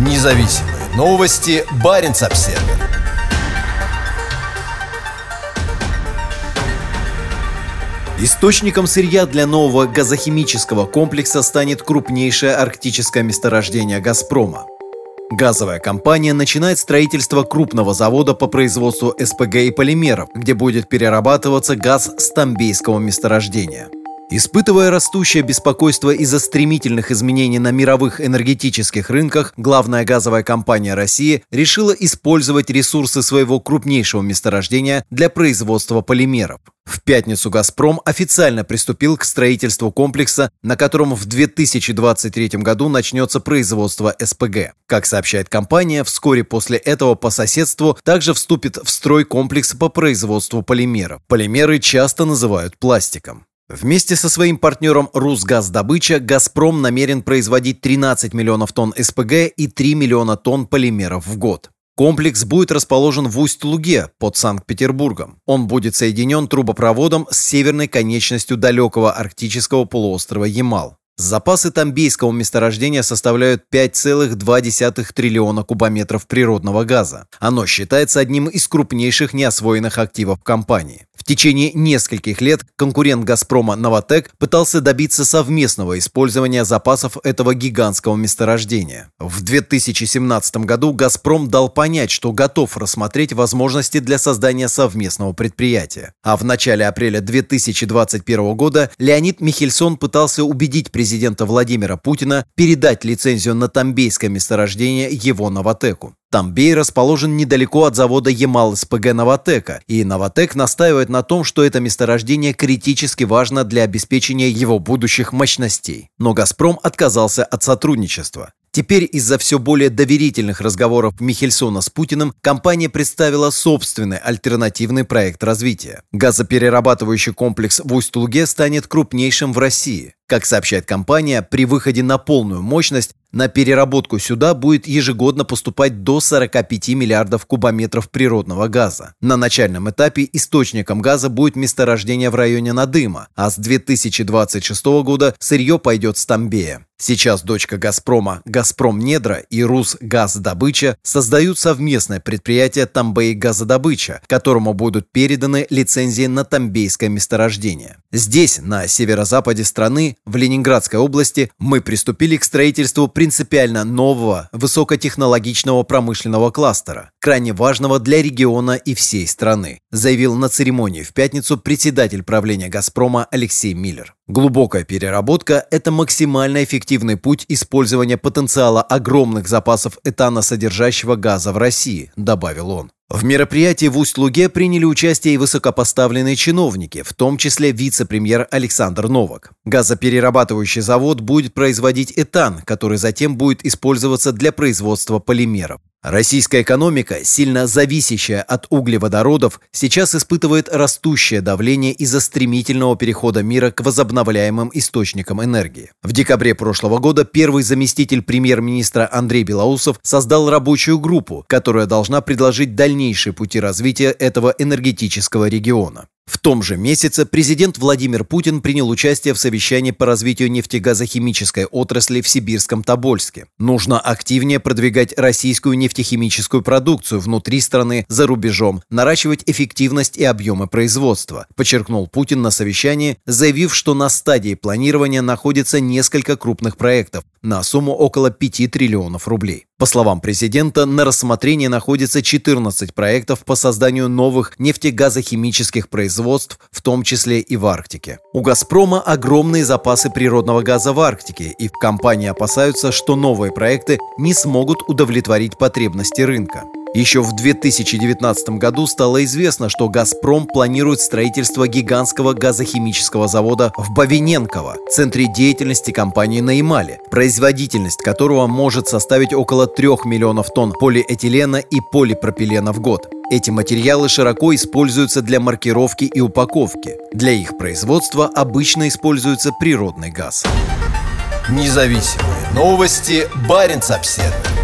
Независимые новости. Барин обсерва Источником сырья для нового газохимического комплекса станет крупнейшее арктическое месторождение «Газпрома». Газовая компания начинает строительство крупного завода по производству СПГ и полимеров, где будет перерабатываться газ с тамбейского месторождения – Испытывая растущее беспокойство из-за стремительных изменений на мировых энергетических рынках, главная газовая компания России решила использовать ресурсы своего крупнейшего месторождения для производства полимеров. В пятницу «Газпром» официально приступил к строительству комплекса, на котором в 2023 году начнется производство СПГ. Как сообщает компания, вскоре после этого по соседству также вступит в строй комплекс по производству полимеров. Полимеры часто называют пластиком. Вместе со своим партнером «Русгаздобыча» «Газпром» намерен производить 13 миллионов тонн СПГ и 3 миллиона тонн полимеров в год. Комплекс будет расположен в Усть-Луге под Санкт-Петербургом. Он будет соединен трубопроводом с северной конечностью далекого арктического полуострова Ямал. Запасы тамбейского месторождения составляют 5,2 триллиона кубометров природного газа. Оно считается одним из крупнейших неосвоенных активов компании. Течение нескольких лет конкурент «Газпрома» «Новотек» пытался добиться совместного использования запасов этого гигантского месторождения. В 2017 году «Газпром» дал понять, что готов рассмотреть возможности для создания совместного предприятия. А в начале апреля 2021 года Леонид Михельсон пытался убедить президента Владимира Путина передать лицензию на тамбейское месторождение его «Новотеку». Тамбей расположен недалеко от завода Ямал-СПГ «Новотека», и «Новотек» настаивает на том, что это месторождение критически важно для обеспечения его будущих мощностей. Но «Газпром» отказался от сотрудничества. Теперь из-за все более доверительных разговоров Михельсона с Путиным компания представила собственный альтернативный проект развития. Газоперерабатывающий комплекс в Усть-Луге станет крупнейшим в России. Как сообщает компания, при выходе на полную мощность на переработку сюда будет ежегодно поступать до 45 миллиардов кубометров природного газа. На начальном этапе источником газа будет месторождение в районе Надыма, а с 2026 года сырье пойдет с Тамбея. Сейчас дочка «Газпрома» «Газпром Недра» и «Русгаздобыча» создают совместное предприятие «Тамбей Газодобыча», которому будут переданы лицензии на тамбейское месторождение. Здесь, на северо-западе страны, в Ленинградской области, мы приступили к строительству принципиально нового, высокотехнологичного промышленного кластера, крайне важного для региона и всей страны, заявил на церемонии в пятницу председатель правления «Газпрома» Алексей Миллер. Глубокая переработка – это максимально эффективный путь использования потенциала огромных запасов этаносодержащего газа в России, добавил он. В мероприятии в Усть-Луге приняли участие и высокопоставленные чиновники, в том числе вице-премьер Александр Новак. Газоперерабатывающий завод будет производить этан, который затем будет использоваться для производства полимеров. Российская экономика, сильно зависящая от углеводородов, сейчас испытывает растущее давление из-за стремительного перехода мира к возобновляемым источникам энергии. В декабре прошлого года первый заместитель премьер-министра Андрей Белоусов создал рабочую группу, которая должна предложить дальнейшие пути развития этого энергетического региона. В том же месяце президент Владимир Путин принял участие в совещании по развитию нефтегазохимической отрасли в Сибирском Тобольске. Нужно активнее продвигать российскую нефтехимическую продукцию внутри страны, за рубежом, наращивать эффективность и объемы производства, подчеркнул Путин на совещании, заявив, что на стадии планирования находится несколько крупных проектов на сумму около 5 триллионов рублей. По словам президента, на рассмотрении находится 14 проектов по созданию новых нефтегазохимических производств, в том числе и в Арктике. У «Газпрома» огромные запасы природного газа в Арктике, и в компании опасаются, что новые проекты не смогут удовлетворить потребности рынка. Еще в 2019 году стало известно, что «Газпром» планирует строительство гигантского газохимического завода в Бавиненково, центре деятельности компании на Ямале, производительность которого может составить около 3 миллионов тонн полиэтилена и полипропилена в год. Эти материалы широко используются для маркировки и упаковки. Для их производства обычно используется природный газ. Независимые новости. Барин обседный.